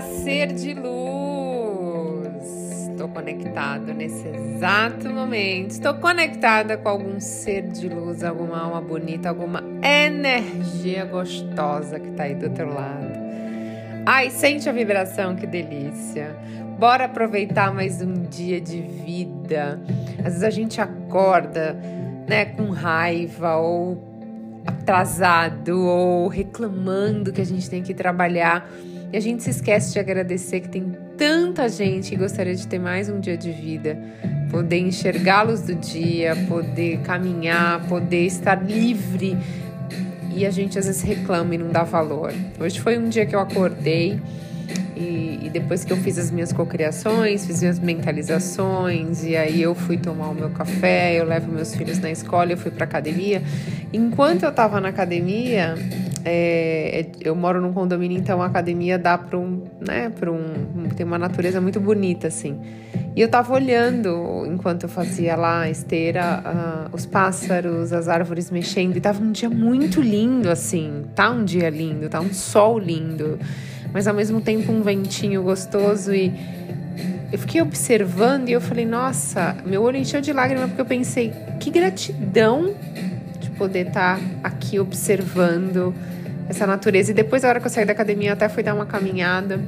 Ser de luz! Estou conectado nesse exato momento. Estou conectada com algum ser de luz, alguma alma bonita, alguma energia gostosa que está aí do outro lado. Ai, sente a vibração, que delícia! Bora aproveitar mais um dia de vida. Às vezes a gente acorda, né, com raiva ou atrasado ou reclamando que a gente tem que trabalhar e a gente se esquece de agradecer que tem tanta gente que gostaria de ter mais um dia de vida, poder luz do dia, poder caminhar, poder estar livre. E a gente às vezes reclama e não dá valor. Hoje foi um dia que eu acordei e, e, depois que eu fiz as minhas cocriações, fiz minhas mentalizações, e aí eu fui tomar o meu café, eu levo meus filhos na escola, eu fui para academia. Enquanto eu estava na academia, é, eu moro num condomínio, então a academia dá para um, né, para um, tem uma natureza muito bonita assim. E eu tava olhando enquanto eu fazia lá a esteira, uh, os pássaros, as árvores mexendo, e tava um dia muito lindo assim. Tá um dia lindo, tá um sol lindo mas ao mesmo tempo um ventinho gostoso e eu fiquei observando e eu falei, nossa, meu olho encheu de lágrimas porque eu pensei, que gratidão de poder estar tá aqui observando essa natureza. E depois, na hora que eu saí da academia, até fui dar uma caminhada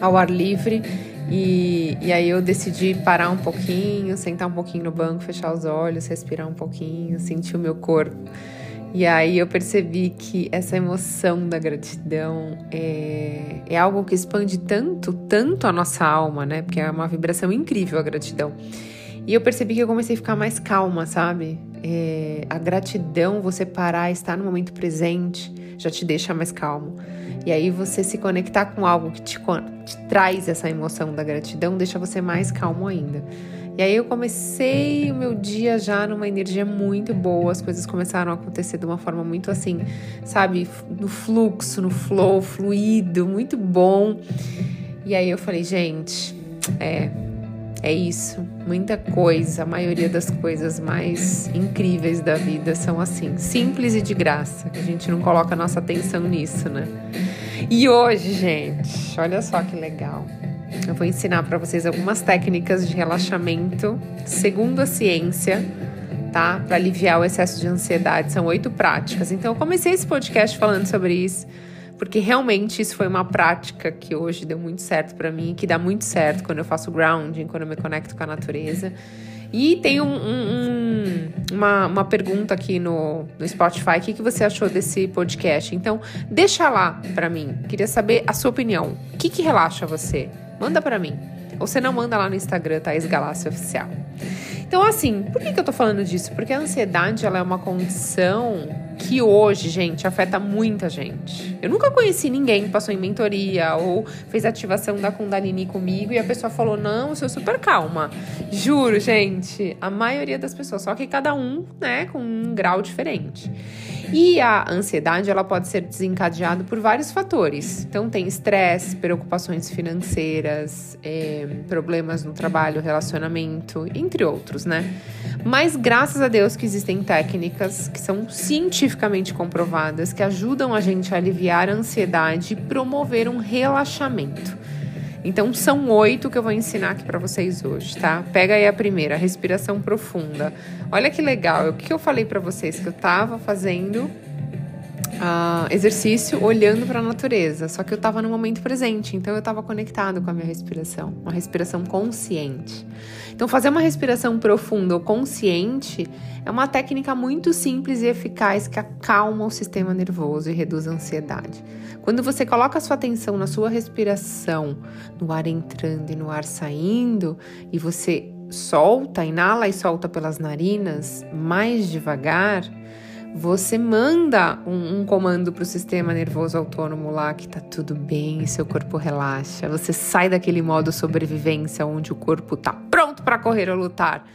ao ar livre. E, e aí eu decidi parar um pouquinho, sentar um pouquinho no banco, fechar os olhos, respirar um pouquinho, sentir o meu corpo. E aí eu percebi que essa emoção da gratidão é, é algo que expande tanto, tanto a nossa alma, né? Porque é uma vibração incrível a gratidão. E eu percebi que eu comecei a ficar mais calma, sabe? É, a gratidão, você parar, estar no momento presente, já te deixa mais calmo. E aí você se conectar com algo que te, te traz essa emoção da gratidão, deixa você mais calmo ainda. E aí eu comecei o meu dia já numa energia muito boa, as coisas começaram a acontecer de uma forma muito assim, sabe, no fluxo, no flow, fluido, muito bom. E aí eu falei, gente, é, é isso, muita coisa, a maioria das coisas mais incríveis da vida são assim, simples e de graça, que a gente não coloca nossa atenção nisso, né? E hoje, gente, olha só que legal. Eu vou ensinar para vocês algumas técnicas de relaxamento segundo a ciência, tá? Para aliviar o excesso de ansiedade. São oito práticas. Então, eu comecei esse podcast falando sobre isso, porque realmente isso foi uma prática que hoje deu muito certo para mim, que dá muito certo quando eu faço grounding, quando eu me conecto com a natureza. E tem um, um, um, uma, uma pergunta aqui no, no Spotify: o que, que você achou desse podcast? Então, deixa lá para mim. Queria saber a sua opinião. O que, que relaxa você? Manda para mim. Ou você não manda lá no Instagram, Thaís Galácia Oficial. Então, assim, por que, que eu tô falando disso? Porque a ansiedade, ela é uma condição que hoje, gente, afeta muita gente. Eu nunca conheci ninguém que passou em mentoria ou fez ativação da Kundalini comigo e a pessoa falou: Não, eu sou super calma. Juro, gente, a maioria das pessoas, só que cada um, né, com um grau diferente. E a ansiedade, ela pode ser desencadeada por vários fatores. Então, tem estresse, preocupações financeiras, é, problemas no trabalho, relacionamento, entre outros, né? Mas graças a Deus que existem técnicas que são cientificamente comprovadas que ajudam a gente a aliviar a ansiedade e promover um relaxamento. Então são oito que eu vou ensinar aqui para vocês hoje, tá? Pega aí a primeira, respiração profunda. Olha que legal. O que eu falei para vocês que eu tava fazendo Uh, exercício olhando para a natureza, só que eu estava no momento presente, então eu estava conectado com a minha respiração, uma respiração consciente. Então, fazer uma respiração profunda ou consciente é uma técnica muito simples e eficaz que acalma o sistema nervoso e reduz a ansiedade. Quando você coloca a sua atenção na sua respiração, no ar entrando e no ar saindo, e você solta, inala e solta pelas narinas mais devagar você manda um, um comando para o sistema nervoso autônomo lá que tá tudo bem, seu corpo relaxa. Você sai daquele modo sobrevivência onde o corpo tá pronto para correr ou lutar,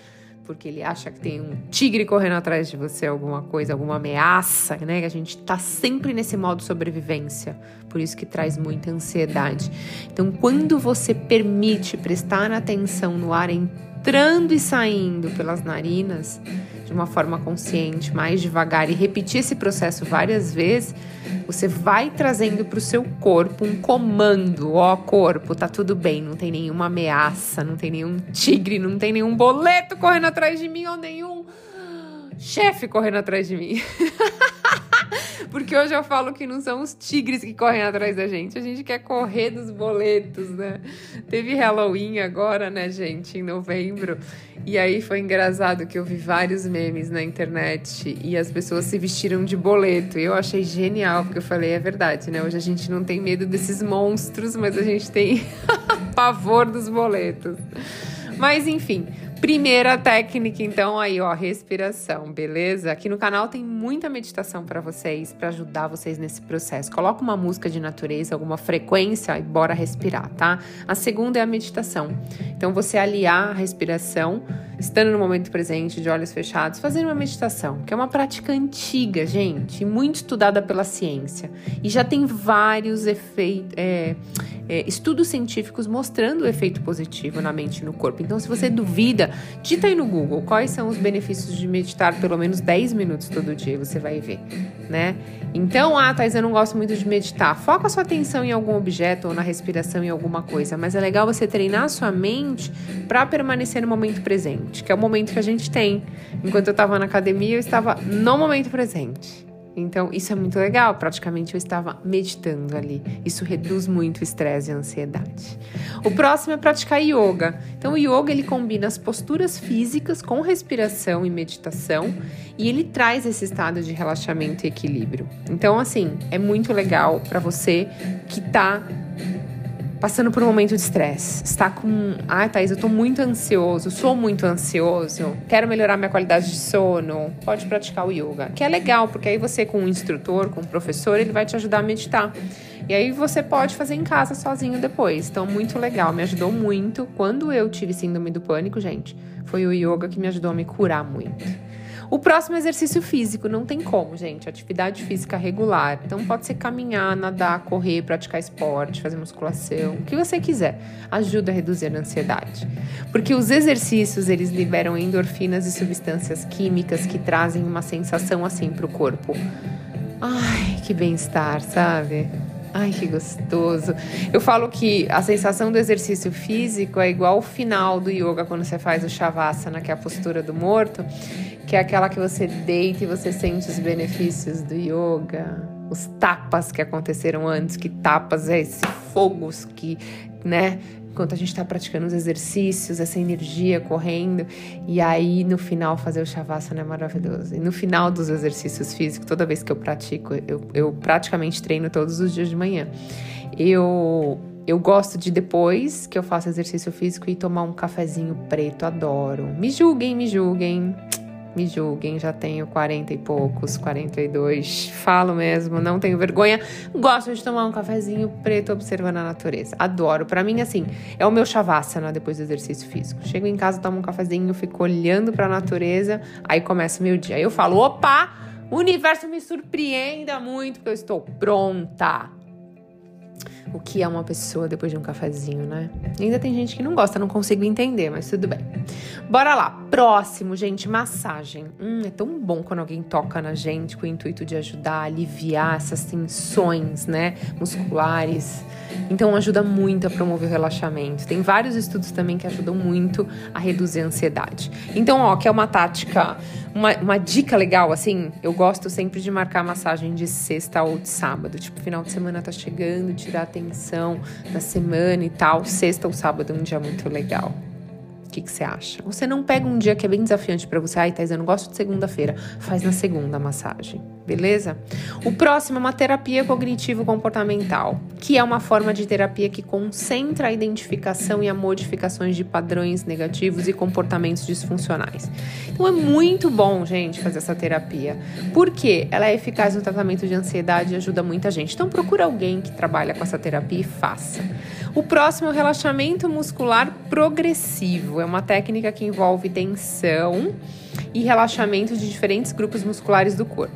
porque ele acha que tem um tigre correndo atrás de você, alguma coisa, alguma ameaça, né? Que a gente tá sempre nesse modo sobrevivência. Por isso que traz muita ansiedade. Então, quando você permite prestar atenção no ar entrando e saindo pelas narinas, de uma forma consciente, mais devagar e repetir esse processo várias vezes, você vai trazendo para o seu corpo um comando. Ó, corpo, tá tudo bem, não tem nenhuma ameaça, não tem nenhum tigre, não tem nenhum boleto correndo atrás de mim ou nenhum chefe correndo atrás de mim. Porque hoje eu falo que não são os tigres que correm atrás da gente, a gente quer correr dos boletos, né? Teve Halloween agora, né, gente, em novembro. E aí foi engraçado que eu vi vários memes na internet e as pessoas se vestiram de boleto. E eu achei genial, porque eu falei, é verdade, né? Hoje a gente não tem medo desses monstros, mas a gente tem pavor dos boletos. Mas enfim, Primeira técnica, então, aí, ó, respiração, beleza? Aqui no canal tem muita meditação para vocês, para ajudar vocês nesse processo. Coloca uma música de natureza, alguma frequência e bora respirar, tá? A segunda é a meditação. Então, você aliar a respiração, estando no momento presente, de olhos fechados, fazendo uma meditação, que é uma prática antiga, gente, muito estudada pela ciência. E já tem vários efeitos, é, é, estudos científicos mostrando o efeito positivo na mente e no corpo. Então, se você duvida, Dita aí no Google quais são os benefícios de meditar pelo menos 10 minutos todo dia, você vai ver, né? Então, ah, Thais, eu não gosto muito de meditar. Foca sua atenção em algum objeto ou na respiração em alguma coisa, mas é legal você treinar a sua mente para permanecer no momento presente, que é o momento que a gente tem. Enquanto eu estava na academia, eu estava no momento presente. Então, isso é muito legal. Praticamente eu estava meditando ali. Isso reduz muito o estresse e a ansiedade. O próximo é praticar yoga. Então, o yoga ele combina as posturas físicas com respiração e meditação e ele traz esse estado de relaxamento e equilíbrio. Então, assim, é muito legal para você que está passando por um momento de estresse, está com, ah, Thaís, eu tô muito ansioso, sou muito ansioso, quero melhorar minha qualidade de sono, pode praticar o yoga, que é legal, porque aí você com um instrutor, com um professor, ele vai te ajudar a meditar. E aí você pode fazer em casa sozinho depois. Então, muito legal, me ajudou muito. Quando eu tive síndrome do pânico, gente, foi o yoga que me ajudou a me curar muito. O próximo exercício físico, não tem como, gente. Atividade física regular. Então pode ser caminhar, nadar, correr, praticar esporte, fazer musculação, o que você quiser. Ajuda a reduzir a ansiedade. Porque os exercícios, eles liberam endorfinas e substâncias químicas que trazem uma sensação assim para o corpo. Ai, que bem-estar, sabe? Ai, que gostoso. Eu falo que a sensação do exercício físico é igual ao final do yoga quando você faz o shavasana, que é a postura do morto, que é aquela que você deita e você sente os benefícios do yoga, os tapas que aconteceram antes, que tapas é esse fogo que, né, enquanto a gente está praticando os exercícios, essa energia correndo, e aí no final fazer o Shavasana é maravilhoso. E no final dos exercícios físicos, toda vez que eu pratico, eu, eu praticamente treino todos os dias de manhã. Eu eu gosto de depois que eu faço exercício físico e tomar um cafezinho preto, adoro. Me julguem, me julguem me julguem, já tenho 40 e poucos, 42. Falo mesmo, não tenho vergonha. Gosto de tomar um cafezinho preto observando a natureza. Adoro. Para mim, assim, é o meu shavasana depois do exercício físico. Chego em casa, tomo um cafezinho, fico olhando para a natureza, aí começa o meu dia. Aí eu falo: opa, o universo me surpreenda muito, porque eu estou pronta o que é uma pessoa depois de um cafezinho, né? Ainda tem gente que não gosta, não consigo entender, mas tudo bem. Bora lá. Próximo, gente, massagem. Hum, é tão bom quando alguém toca na gente com o intuito de ajudar a aliviar essas tensões, né, musculares. Então ajuda muito a promover o relaxamento. Tem vários estudos também que ajudam muito a reduzir a ansiedade. Então, ó, que é uma tática, uma, uma dica legal, assim, eu gosto sempre de marcar massagem de sexta ou de sábado. Tipo, final de semana tá chegando, tirar a tensão da semana e tal. Sexta ou sábado é um dia muito legal que, que você acha? Você não pega um dia que é bem desafiante para você. Ai, Thais, eu não gosto de segunda-feira. Faz na segunda a massagem, beleza? O próximo é uma terapia cognitivo-comportamental, que é uma forma de terapia que concentra a identificação e a modificações de padrões negativos e comportamentos disfuncionais. Então é muito bom, gente, fazer essa terapia. Porque ela é eficaz no tratamento de ansiedade e ajuda muita gente. Então procura alguém que trabalha com essa terapia e faça. O próximo é o relaxamento muscular progressivo. É uma técnica que envolve tensão e relaxamento de diferentes grupos musculares do corpo.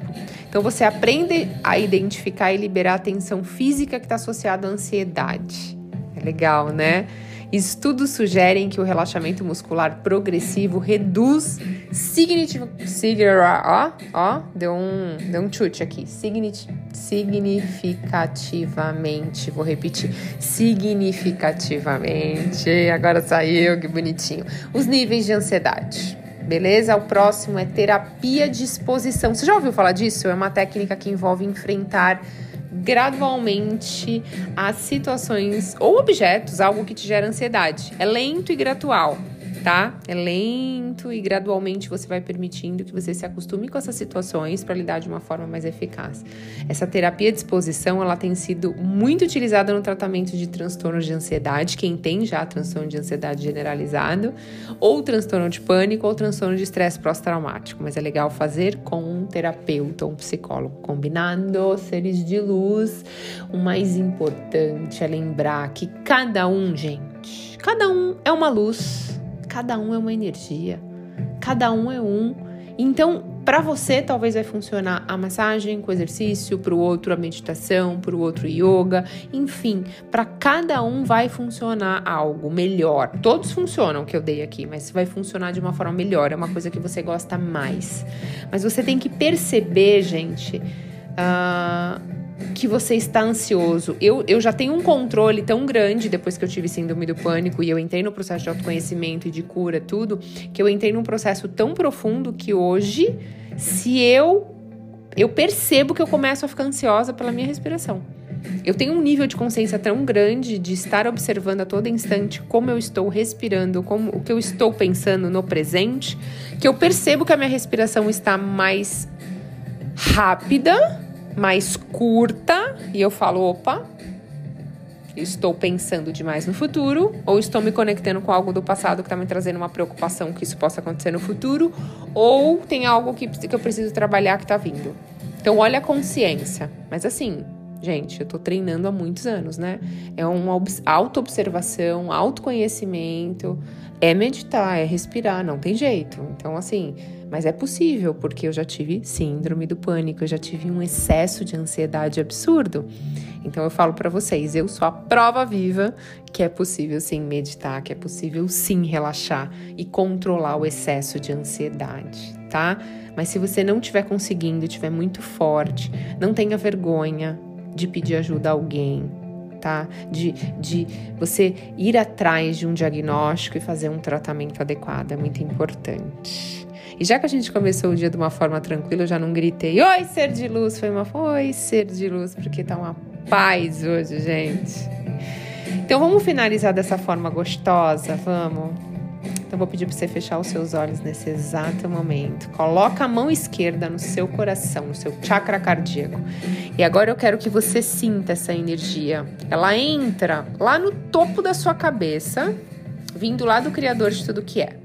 Então você aprende a identificar e liberar a tensão física que está associada à ansiedade. É legal, né? Estudos sugerem que o relaxamento muscular progressivo reduz significativamente. Ó, ó, deu um, deu um chute aqui. significativamente. Vou repetir. Significativamente. Agora saiu, que bonitinho. Os níveis de ansiedade. Beleza? O próximo é terapia de exposição. Você já ouviu falar disso? É uma técnica que envolve enfrentar gradualmente as situações ou objetos, algo que te gera ansiedade. É lento e gradual tá? É lento e gradualmente você vai permitindo que você se acostume com essas situações para lidar de uma forma mais eficaz. Essa terapia de exposição, ela tem sido muito utilizada no tratamento de transtornos de ansiedade, quem tem já transtorno de ansiedade generalizado, ou transtorno de pânico ou transtorno de estresse pós-traumático, mas é legal fazer com um terapeuta um psicólogo, combinando seres de luz. O mais importante é lembrar que cada um, gente, cada um é uma luz cada um é uma energia, cada um é um. Então, para você talvez vai funcionar a massagem com exercício, para o outro a meditação, para o outro yoga, enfim, para cada um vai funcionar algo melhor. Todos funcionam que eu dei aqui, mas vai funcionar de uma forma melhor, é uma coisa que você gosta mais. Mas você tem que perceber, gente, uh, que você está ansioso. Eu, eu já tenho um controle tão grande depois que eu tive síndrome do pânico e eu entrei no processo de autoconhecimento e de cura, tudo, que eu entrei num processo tão profundo que hoje, se eu. Eu percebo que eu começo a ficar ansiosa pela minha respiração. Eu tenho um nível de consciência tão grande de estar observando a todo instante como eu estou respirando, como o que eu estou pensando no presente, que eu percebo que a minha respiração está mais rápida mais curta e eu falo, opa, estou pensando demais no futuro ou estou me conectando com algo do passado que está me trazendo uma preocupação que isso possa acontecer no futuro ou tem algo que, que eu preciso trabalhar que está vindo. Então, olha a consciência. Mas assim, gente, eu estou treinando há muitos anos, né? É uma auto-observação, autoconhecimento, é meditar, é respirar, não tem jeito. Então, assim, mas é possível, porque eu já tive síndrome do pânico, eu já tive um excesso de ansiedade absurdo. Então eu falo para vocês, eu sou a prova viva que é possível sim meditar, que é possível sim relaxar e controlar o excesso de ansiedade, tá? Mas se você não estiver conseguindo, estiver muito forte, não tenha vergonha de pedir ajuda a alguém, tá? De, de você ir atrás de um diagnóstico e fazer um tratamento adequado, é muito importante. E já que a gente começou o dia de uma forma tranquila, eu já não gritei, oi, ser de luz, foi uma, oi, ser de luz, porque tá uma paz hoje, gente. Então vamos finalizar dessa forma gostosa, vamos? Então vou pedir para você fechar os seus olhos nesse exato momento. Coloca a mão esquerda no seu coração, no seu chakra cardíaco. E agora eu quero que você sinta essa energia. Ela entra lá no topo da sua cabeça, vindo lá do criador de tudo que é.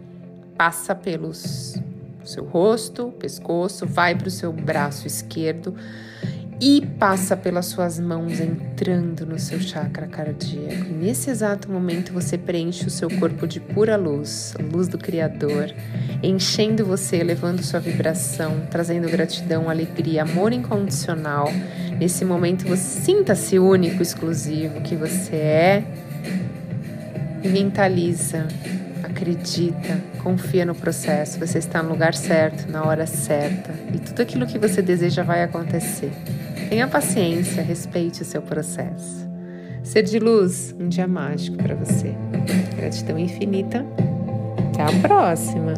Passa pelos seu rosto, pescoço, vai para o seu braço esquerdo e passa pelas suas mãos entrando no seu chakra cardíaco. E nesse exato momento você preenche o seu corpo de pura luz, luz do Criador, enchendo você, elevando sua vibração, trazendo gratidão, alegria, amor incondicional. Nesse momento você sinta-se único, exclusivo que você é mentaliza acredita, confia no processo, você está no lugar certo, na hora certa e tudo aquilo que você deseja vai acontecer. Tenha paciência, respeite o seu processo. Ser de luz, um dia mágico para você. Gratidão infinita. Até a próxima!